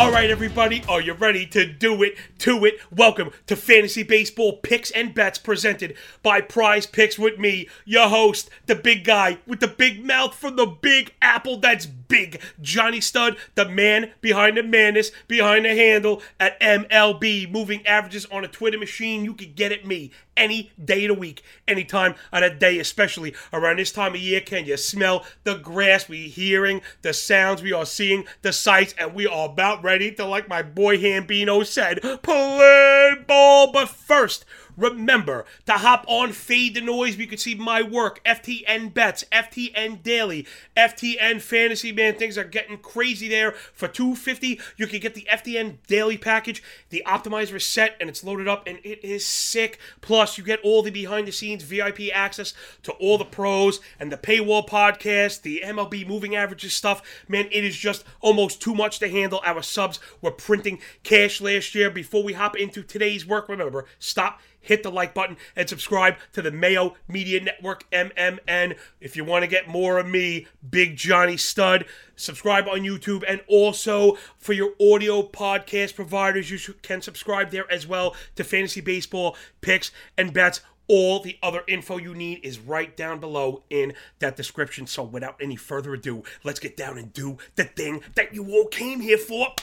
All right, everybody, are you ready to do it? To it. Welcome to Fantasy Baseball Picks and Bets presented by Prize Picks with me, your host, the big guy with the big mouth from the Big Apple. That's big Johnny Stud, the man behind the madness, behind the handle at MLB. Moving averages on a Twitter machine. You can get at me any day of the week, any time of the day, especially around this time of year. Can you smell the grass? We hearing the sounds, we are seeing the sights, and we are about ready to, like my boy Hambino said, play ball. But first, Remember to hop on Fade the Noise. You can see my work, FTN Bets, FTN Daily, FTN Fantasy. Man, things are getting crazy there. For 250 you can get the FTN Daily package. The optimizer is set and it's loaded up and it is sick. Plus, you get all the behind the scenes VIP access to all the pros and the paywall podcast, the MLB moving averages stuff. Man, it is just almost too much to handle. Our subs were printing cash last year. Before we hop into today's work, remember, stop hit the like button and subscribe to the Mayo Media Network, MMN. If you want to get more of me, Big Johnny Stud, subscribe on YouTube. And also for your audio podcast providers, you can subscribe there as well to Fantasy Baseball Picks and Bets. All the other info you need is right down below in that description. So without any further ado, let's get down and do the thing that you all came here for.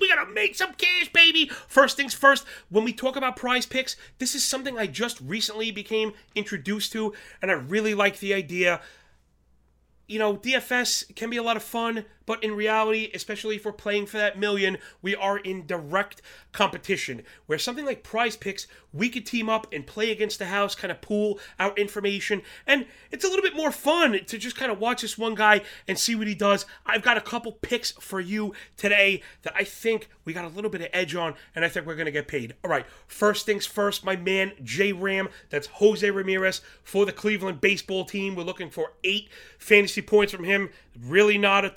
We gotta make some cash, baby. First things first, when we talk about prize picks, this is something I just recently became introduced to, and I really like the idea. You know, DFS can be a lot of fun, but in reality, especially if we're playing for that million, we are in direct competition. Where something like prize picks, we could team up and play against the house, kind of pool our information. And it's a little bit more fun to just kind of watch this one guy and see what he does. I've got a couple picks for you today that I think we got a little bit of edge on, and I think we're going to get paid. All right, first things first, my man J Ram, that's Jose Ramirez for the Cleveland baseball team. We're looking for eight fantasy points from him. Really not a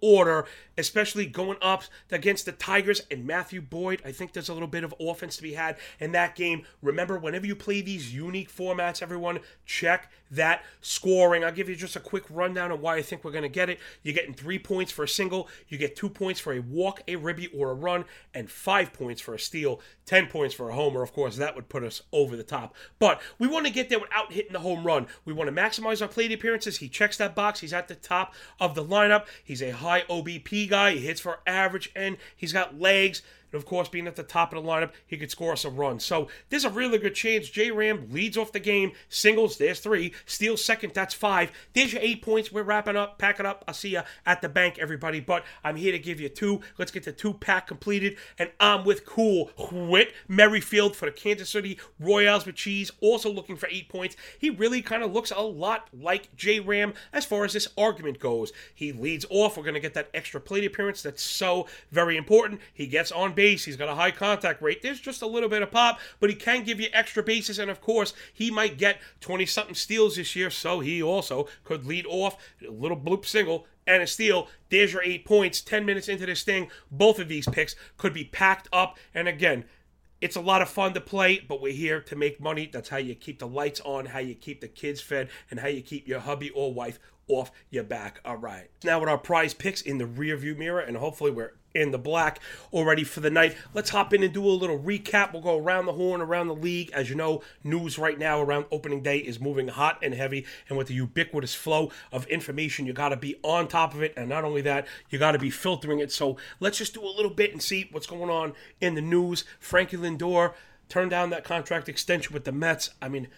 order especially going up against the Tigers and Matthew Boyd. I think there's a little bit of offense to be had in that game. Remember, whenever you play these unique formats, everyone, check that scoring. I'll give you just a quick rundown of why I think we're going to get it. You're getting three points for a single, you get two points for a walk, a ribby, or a run, and five points for a steal, 10 points for a homer. Of course, that would put us over the top. But we want to get there without hitting the home run. We want to maximize our plate appearances. He checks that box. He's at the top of the lineup. He's a high OBP guy. He hits for average and he's got legs. And of course, being at the top of the lineup, he could score us a run. So there's a really good chance. J Ram leads off the game. Singles, there's three. Steals second, that's five. There's your eight points. We're wrapping up. Pack it up. I'll see you at the bank, everybody. But I'm here to give you two. Let's get the two pack completed. And I'm with Cool Whit Merrifield for the Kansas City Royals with cheese. Also looking for eight points. He really kind of looks a lot like J Ram as far as this argument goes. He leads off. We're going to get that extra plate appearance. That's so very important. He gets on base base. He's got a high contact rate. There's just a little bit of pop, but he can give you extra bases. And of course, he might get 20 something steals this year. So he also could lead off a little bloop single and a steal. There's your eight points. 10 minutes into this thing, both of these picks could be packed up. And again, it's a lot of fun to play, but we're here to make money. That's how you keep the lights on, how you keep the kids fed, and how you keep your hubby or wife off your back. All right. Now, with our prize picks in the rearview mirror, and hopefully we're in the black already for the night. Let's hop in and do a little recap. We'll go around the horn, around the league. As you know, news right now around opening day is moving hot and heavy. And with the ubiquitous flow of information, you got to be on top of it. And not only that, you got to be filtering it. So let's just do a little bit and see what's going on in the news. Frankie Lindor turned down that contract extension with the Mets. I mean,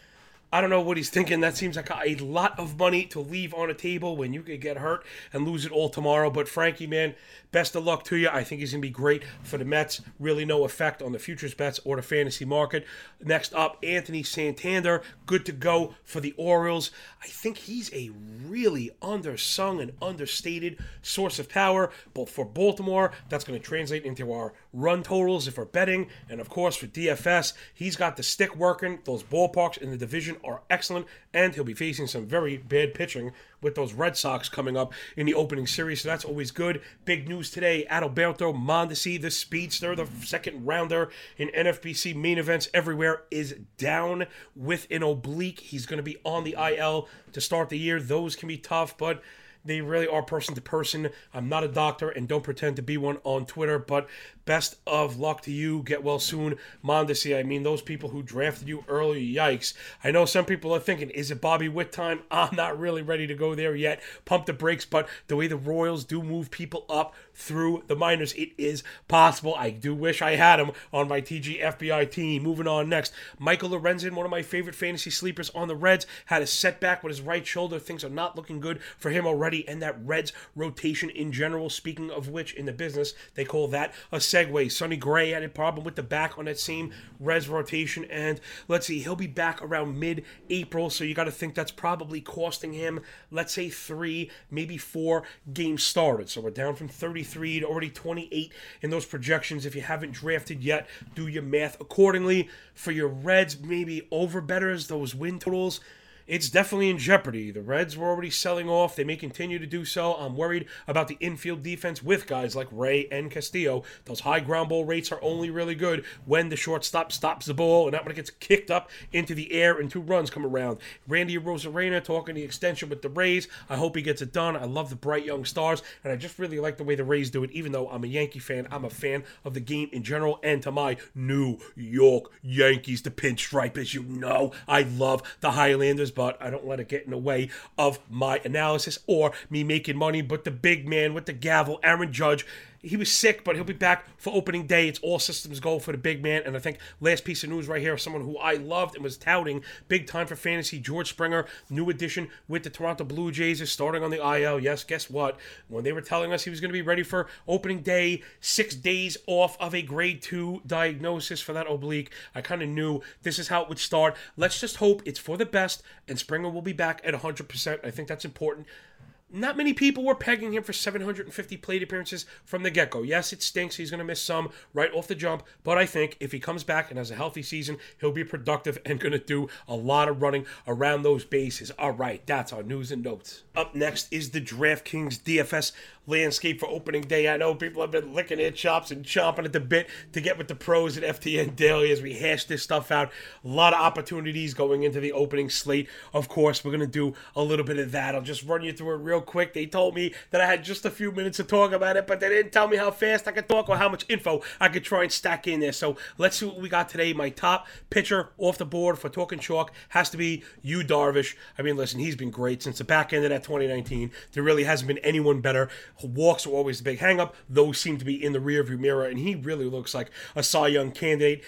I don't know what he's thinking. That seems like a lot of money to leave on a table when you could get hurt and lose it all tomorrow. But Frankie, man, best of luck to you. I think he's going to be great for the Mets. Really no effect on the futures bets or the fantasy market. Next up, Anthony Santander, good to go for the Orioles. I think he's a really undersung and understated source of power, both for Baltimore. That's going to translate into our run totals if we're betting. And of course, for DFS, he's got the stick working. Those ballparks in the division are excellent, and he'll be facing some very bad pitching with those Red Sox coming up in the opening series, so that's always good. Big news today Adalberto Mondesi, the speedster, the second rounder in NFBC main events everywhere, is down with an oblique. He's going to be on the IL to start the year. Those can be tough, but They really are person to person. I'm not a doctor and don't pretend to be one on Twitter, but best of luck to you. Get well soon, Mondesi. I mean, those people who drafted you early, yikes. I know some people are thinking, is it Bobby Witt time? I'm not really ready to go there yet. Pump the brakes, but the way the Royals do move people up through the minors, it is possible. I do wish I had him on my TG FBI team. Moving on next, Michael Lorenzen, one of my favorite fantasy sleepers on the Reds, had a setback with his right shoulder. Things are not looking good for him already, and that Reds rotation in general. Speaking of which, in the business, they call that a segue. Sonny Gray had a problem with the back on that same Reds rotation, and let's see, he'll be back around mid April, so you got to think that's probably costing him, let's say, three, maybe four games started. So we're down from 33 to already 28 in those projections. If you haven't drafted yet, do your math accordingly. For your Reds, maybe over betters, those win totals it's definitely in jeopardy. The Reds were already selling off. They may continue to do so. I'm worried about the infield defense with guys like Ray and Castillo. Those high ground ball rates are only really good when the shortstop stops the ball and not when it gets kicked up into the air and two runs come around. Randy Arozarena talking the extension with the Rays. I hope he gets it done. I love the bright young stars, and I just really like the way the Rays do it. Even though I'm a Yankee fan, I'm a fan of the game in general and to my New York Yankees, the pinstripe, as you know. I love the Highlanders but I don't let it get in the way of my analysis or me making money. But the big man with the gavel, Aaron Judge, he was sick, but he'll be back for opening day. It's all systems go for the big man. And I think last piece of news right here, someone who I loved and was touting big time for fantasy, George Springer, new addition with the Toronto Blue Jays, is starting on the IL. Yes, guess what? When they were telling us he was going to be ready for opening day, six days off of a grade two diagnosis for that oblique, I kind of knew this is how it would start. Let's just hope it's for the best and Springer will be back at 100%. I think that's important. Not many people were pegging him for 750 plate appearances from the get go. Yes, it stinks. He's going to miss some right off the jump, but I think if he comes back and has a healthy season, he'll be productive and going to do a lot of running around those bases. All right, that's our news and notes. Up next is the DraftKings DFS landscape for opening day. I know people have been licking their chops and chomping at the bit to get with the pros at FTN Daily as we hash this stuff out. A lot of opportunities going into the opening slate. Of course, we're going to do a little bit of that. I'll just run you through it real quick. They told me that I had just a few minutes to talk about it, but they didn't tell me how fast I could talk or how much info I could try and stack in there. So let's see what we got today. My top pitcher off the board for talking chalk has to be Yu Darvish. I mean, listen, he's been great since the back end of that 2019. There really hasn't been anyone better. Walks are always the big hangup. Those seem to be in the rearview mirror, and he really looks like a Cy Young candidate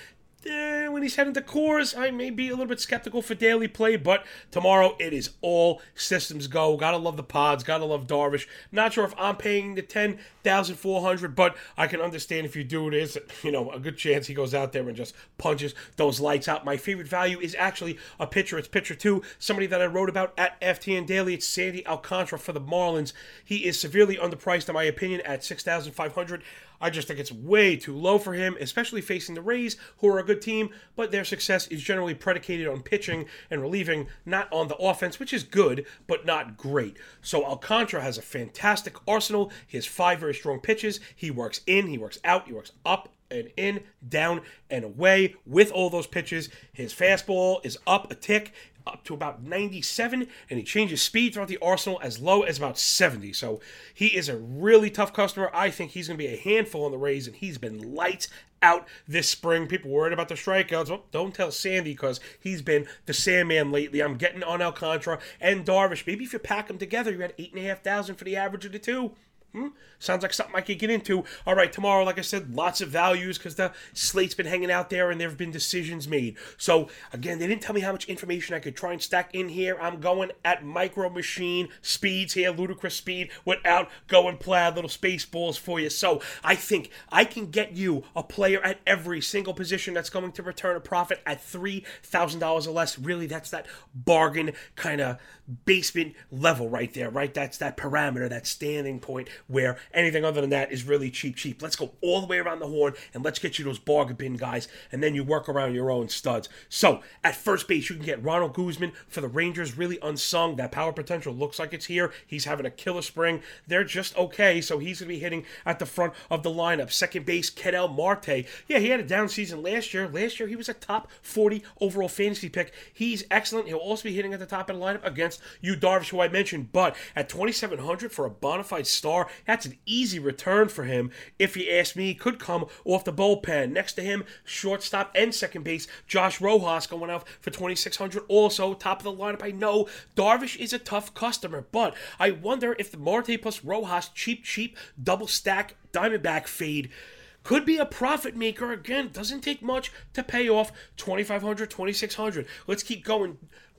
eh, when he's heading to Coors, I may be a little bit skeptical for daily play, but tomorrow it is all systems go. Gotta love the pods, gotta love Darvish. Not sure if I'm paying the ten thousand four hundred, but I can understand if you do it. Is you know a good chance he goes out there and just punches those lights out. My favorite value is actually a pitcher. It's pitcher two, somebody that I wrote about at FTN Daily. It's Sandy Alcantara for the Marlins. He is severely underpriced in my opinion at six thousand five hundred. I just think it's way too low for him, especially facing the Rays, who are a good team, but their success is generally predicated on pitching and relieving, not on the offense, which is good, but not great. So Alcantara has a fantastic arsenal. He has five very strong pitches. He works in, he works out, he works up and in, down and away with all those pitches. His fastball is up a tick up to about 97, and he changes speed throughout the arsenal as low as about 70. So he is a really tough customer. I think he's going to be a handful on the Rays, and he's been lights out this spring. People worried about the strikeouts. Well, don't tell Sandy because he's been the Sandman lately. I'm getting on Alcantara and Darvish. Maybe if you pack them together, you had eight and a half thousand for the average of the two. Hmm? Sounds like something I could get into. All right, tomorrow, like I said, lots of values because the slate's been hanging out there and there have been decisions made. So, again, they didn't tell me how much information I could try and stack in here. I'm going at micro machine speeds here, ludicrous speed, without going plaid little space balls for you. So, I think I can get you a player at every single position that's going to return a profit at $3,000 or less. Really, that's that bargain kind of basement level right there, right? That's that parameter, that standing point where anything other than that is really cheap, cheap. Let's go all the way around the horn and let's get you those bargain bin guys, and then you work around your own studs. So at first base, you can get Ronald Guzman for the Rangers, really unsung. That power potential looks like it's here. He's having a killer spring. They're just okay, so he's going to be hitting at the front of the lineup. Second base, Ketel Marte. Yeah, he had a down season last year. Last year, he was a top 40 overall fantasy pick. He's excellent. He'll also be hitting at the top of the lineup against Yu, Darvish, who I mentioned. But at 2,700 for a bona fide star, that's an easy return for him. If you ask me, could come off the bullpen. Next to him, shortstop and second base, Josh Rojas going out for 2,600. Also, top of the lineup. I know Darvish is a tough customer, but I wonder if the Marte plus Rojas cheap, cheap double stack Diamondback fade could be a profit maker again doesn't take much to pay off 2500 2600 let's keep going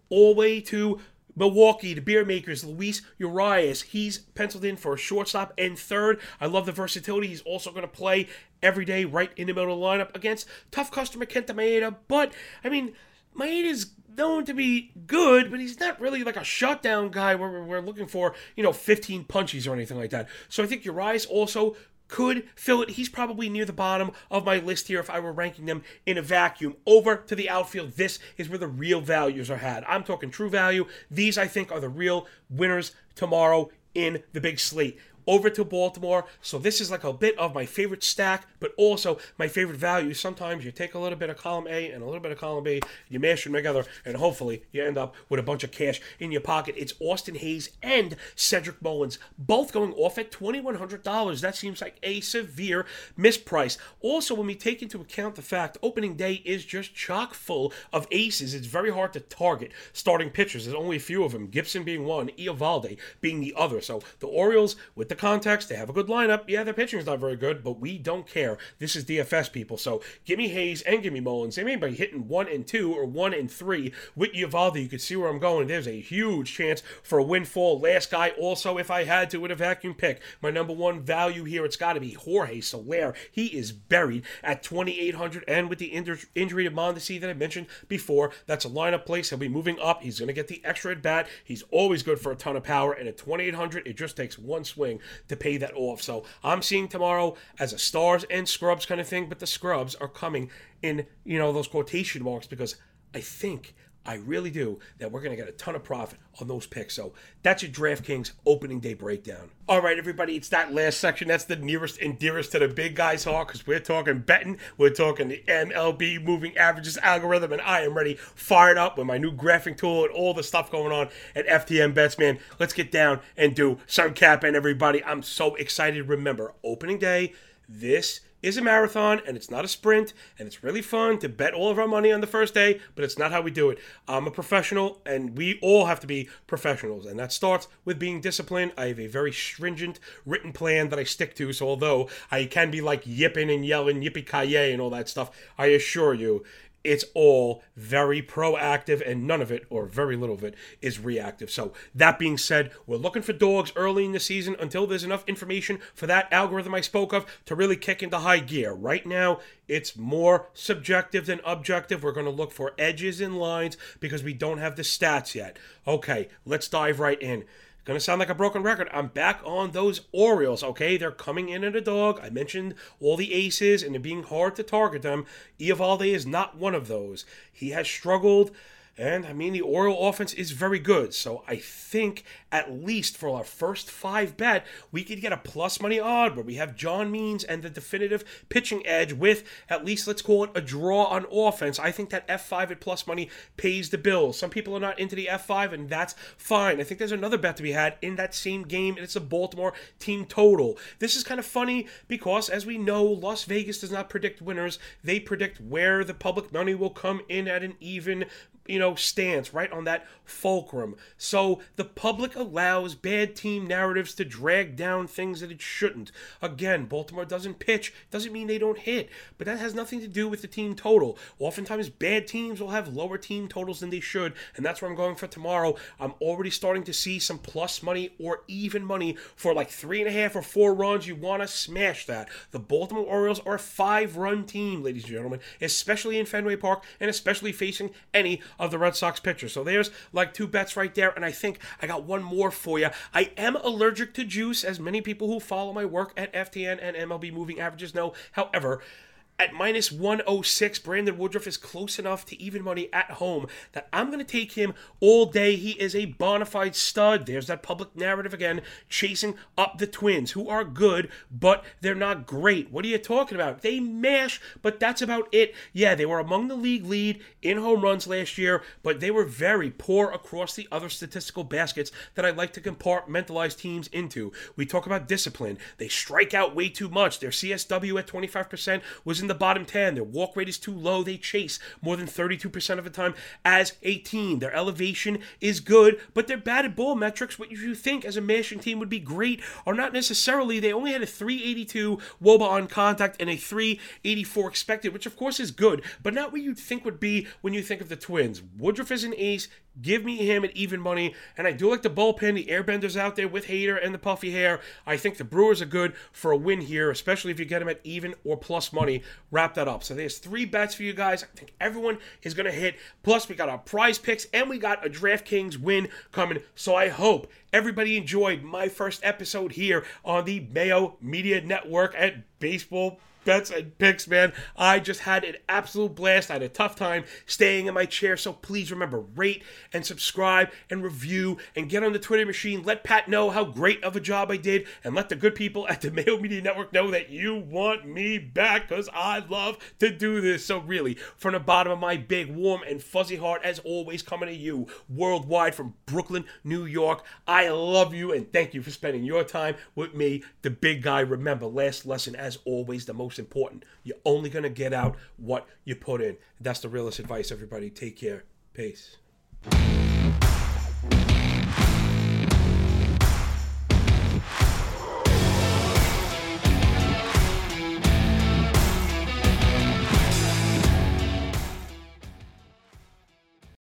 all the way to Milwaukee, the beer makers, Luis Urias. He's penciled in for a shortstop and third. I love the versatility. He's also going to play every day right in the middle of the lineup against tough customer Kenta Maeda. But, I mean, Maeda's known to be good, but he's not really like a shutdown guy where we're looking for, you know, 15 punchies or anything like that. So I think Urias also could fill it. He's probably near the bottom of my list here if I were ranking them in a vacuum. Over to the outfield, this is where the real values are had. I'm talking true value. These, I think, are the real winners tomorrow in the big slate over to Baltimore. So this is like a bit of my favorite stack, but also my favorite value. Sometimes you take a little bit of column A and a little bit of column B, you mash them together, and hopefully you end up with a bunch of cash in your pocket. It's Austin Hays and Cedric Mullins, both going off at $2,100. That seems like a severe misprice. Also, when we take into account the fact opening day is just chock full of aces, it's very hard to target starting pitchers. There's only a few of them, Gibson being one, Eovaldi being the other. So the Orioles, with the context, they have a good lineup. Yeah, their pitching is not very good, but we don't care. This is DFS people. So give me Hays and give me Mullins. They may be hitting one and two or one and three with Eovaldi. You can see where I'm going. There's a huge chance for a windfall. Last guy also, if I had to, with a vacuum pick. My number one value here, it's got to be Jorge Soler. He is buried at 2,800, and with the injury to Mondesi that I mentioned before, that's a lineup place. He'll be moving up. He's going to get the extra at bat. He's always good for a ton of power, and at 2,800, it just takes one swing to pay that off. So I'm seeing tomorrow as a stars and scrubs kind of thing, but the scrubs are coming in, you know, those quotation marks because I think I really do that we're going to get a ton of profit on those picks. So that's your DraftKings opening day breakdown. All right, everybody, it's that last section. That's the nearest and dearest to the big guys' heart because we're talking betting, we're talking the MLB moving averages algorithm, and I am ready, fired up with my new graphing tool and all the stuff going on at FTN Bets. Man, let's get down and do some capping, everybody. I'm so excited. Remember, opening day, this is a marathon and it's not a sprint and it's really fun to bet all of our money on the first day, but it's not how we do it. I'm a professional and we all have to be professionals, and that starts with being disciplined. I have a very stringent written plan that I stick to, so although I can be like yipping and yelling, yippee ki and all that stuff, I assure you it's all very proactive and none of it or very little of it is reactive. So that being said we're looking for dogs early in the season. Until there's enough information for that algorithm i spoke of to really kick into high gear. Right now it's more subjective than objective. We're going to look for edges and lines because we don't have the stats yet. Okay let's dive right in Gonna sound like a broken record. I'm back on those Orioles, okay? They're coming in at a dog. I mentioned all the aces and it being hard to target them. Eovaldi is not one of those. He has struggled and I mean, the Oriole offense is very good. So I think at least for our first five bet, we could get a plus money odd where we have John Means and the definitive pitching edge with at least, let's call it a draw on offense. I think that F5 at plus money pays the bill. Some people are not into the F5, and that's fine. I think there's another bet to be had in that same game, and it's a Baltimore team total. This is kind of funny because, as we know, Las Vegas does not predict winners, they predict where the public money will come in at an even you know, stance right on that fulcrum. So the public allows bad team narratives to drag down things that it shouldn't. Again, Baltimore doesn't pitch, doesn't mean they don't hit, but that has nothing to do with the team total. Oftentimes, bad teams will have lower team totals than they should, and that's where I'm going for tomorrow. I'm already starting to see some plus money or even money for like three and a half or four runs. You want to smash that. The Baltimore Orioles are a five run team, ladies and gentlemen, especially in Fenway Park and especially facing any of the Red Sox pitcher. So there's like two bets right there. And I think I got one more for you. I am allergic to juice, as many people who follow my work at FTN and MLB Moving Averages know. However, at minus 106, Brandon Woodruff is close enough to even money at home that I'm going to take him all day. He is a bona fide stud. There's that public narrative again, chasing up the Twins, who are good, but they're not great. What are you talking about? They mash, but that's about it. Yeah, they were among the league lead in home runs last year, but they were very poor across the other statistical baskets that I like to compartmentalize teams into. We talk about discipline. They strike out way too much. Their CSW at 25% was in in the bottom 10. Their walk rate is too low. They chase more than 32% of the time as a team. Their elevation is good, but their batted ball metrics, what you think as a mashing team would be great, are not necessarily. They only had a 382 Woba on contact and a 384 expected, which of course is good, but not what you'd think would be when you think of the Twins. Woodruff is an ace. Give me him at even money. And I do like the bullpen, the airbenders out there with Hader and the puffy hair. I think the Brewers are good for a win here, especially if you get them at even or plus money. Wrap that up. So there's three bets for you guys. I think everyone is going to hit. Plus, we got our prize picks and we got a DraftKings win coming. So I hope everybody enjoyed my first episode here on the Mayo Media Network at Baseball bets and picks, man. I just had an absolute blast. I had a tough time staying in my chair. So please remember, rate and subscribe and review and get on the Twitter machine. Let Pat know how great of a job I did and let the good people at the Mayo Media Network know that you want me back because I love to do this. So really, from the bottom of my big, warm, and fuzzy heart, as always, coming to you worldwide from Brooklyn, New York. I love you and thank you for spending your time with me, the big guy. Remember, last lesson, as always, the most important. You're only going to get out what you put in. That's the realest advice, everybody. Take care. Peace.